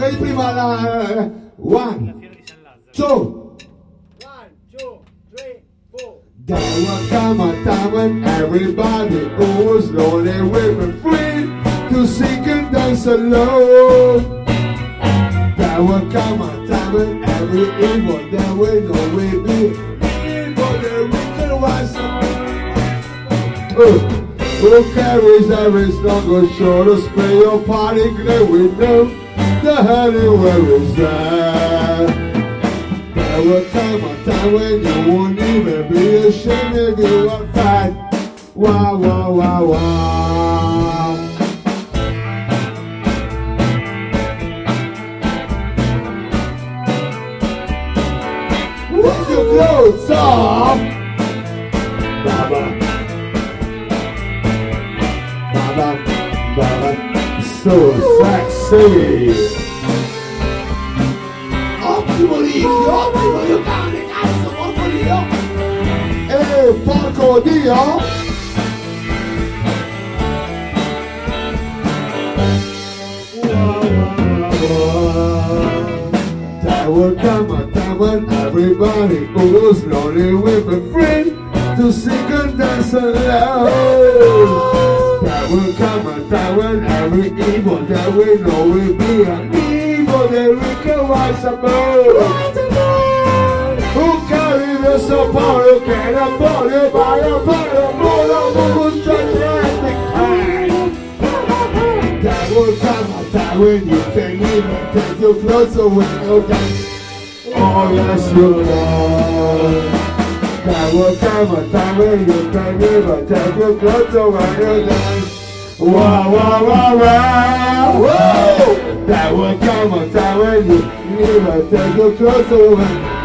quelli prima la... One, two. One, two, three, four. There will come a time when everybody who was lonely will be free to sing and dance alone. There will come a time when every evil that we know will be evil can rise up. Uh, Who carries every struggle shoulder, spray your party, glare with them. The honey where is that? There will come a time when you won't even be ashamed if you are fat. Wow, wow, wow, wow. Take your clothes off. So sexy. Ottimo Dio, ottimo io cane, cazzo, porco Dio! Eh, porco Dio! Will come a time when everybody who's lonely will be free to sing and dance alone. Will come a time when every evil that we know will be an evil that we can rise above. Who carry the support, who can afford it by a fire, more of who's gigantic kind. There will come a time when you can even take your clothes away, okay? Oh yes you will. There will come a time when you can even take your clothes away, okay? Wow, wow, wow, wow! There will come a time you even take your clothes away.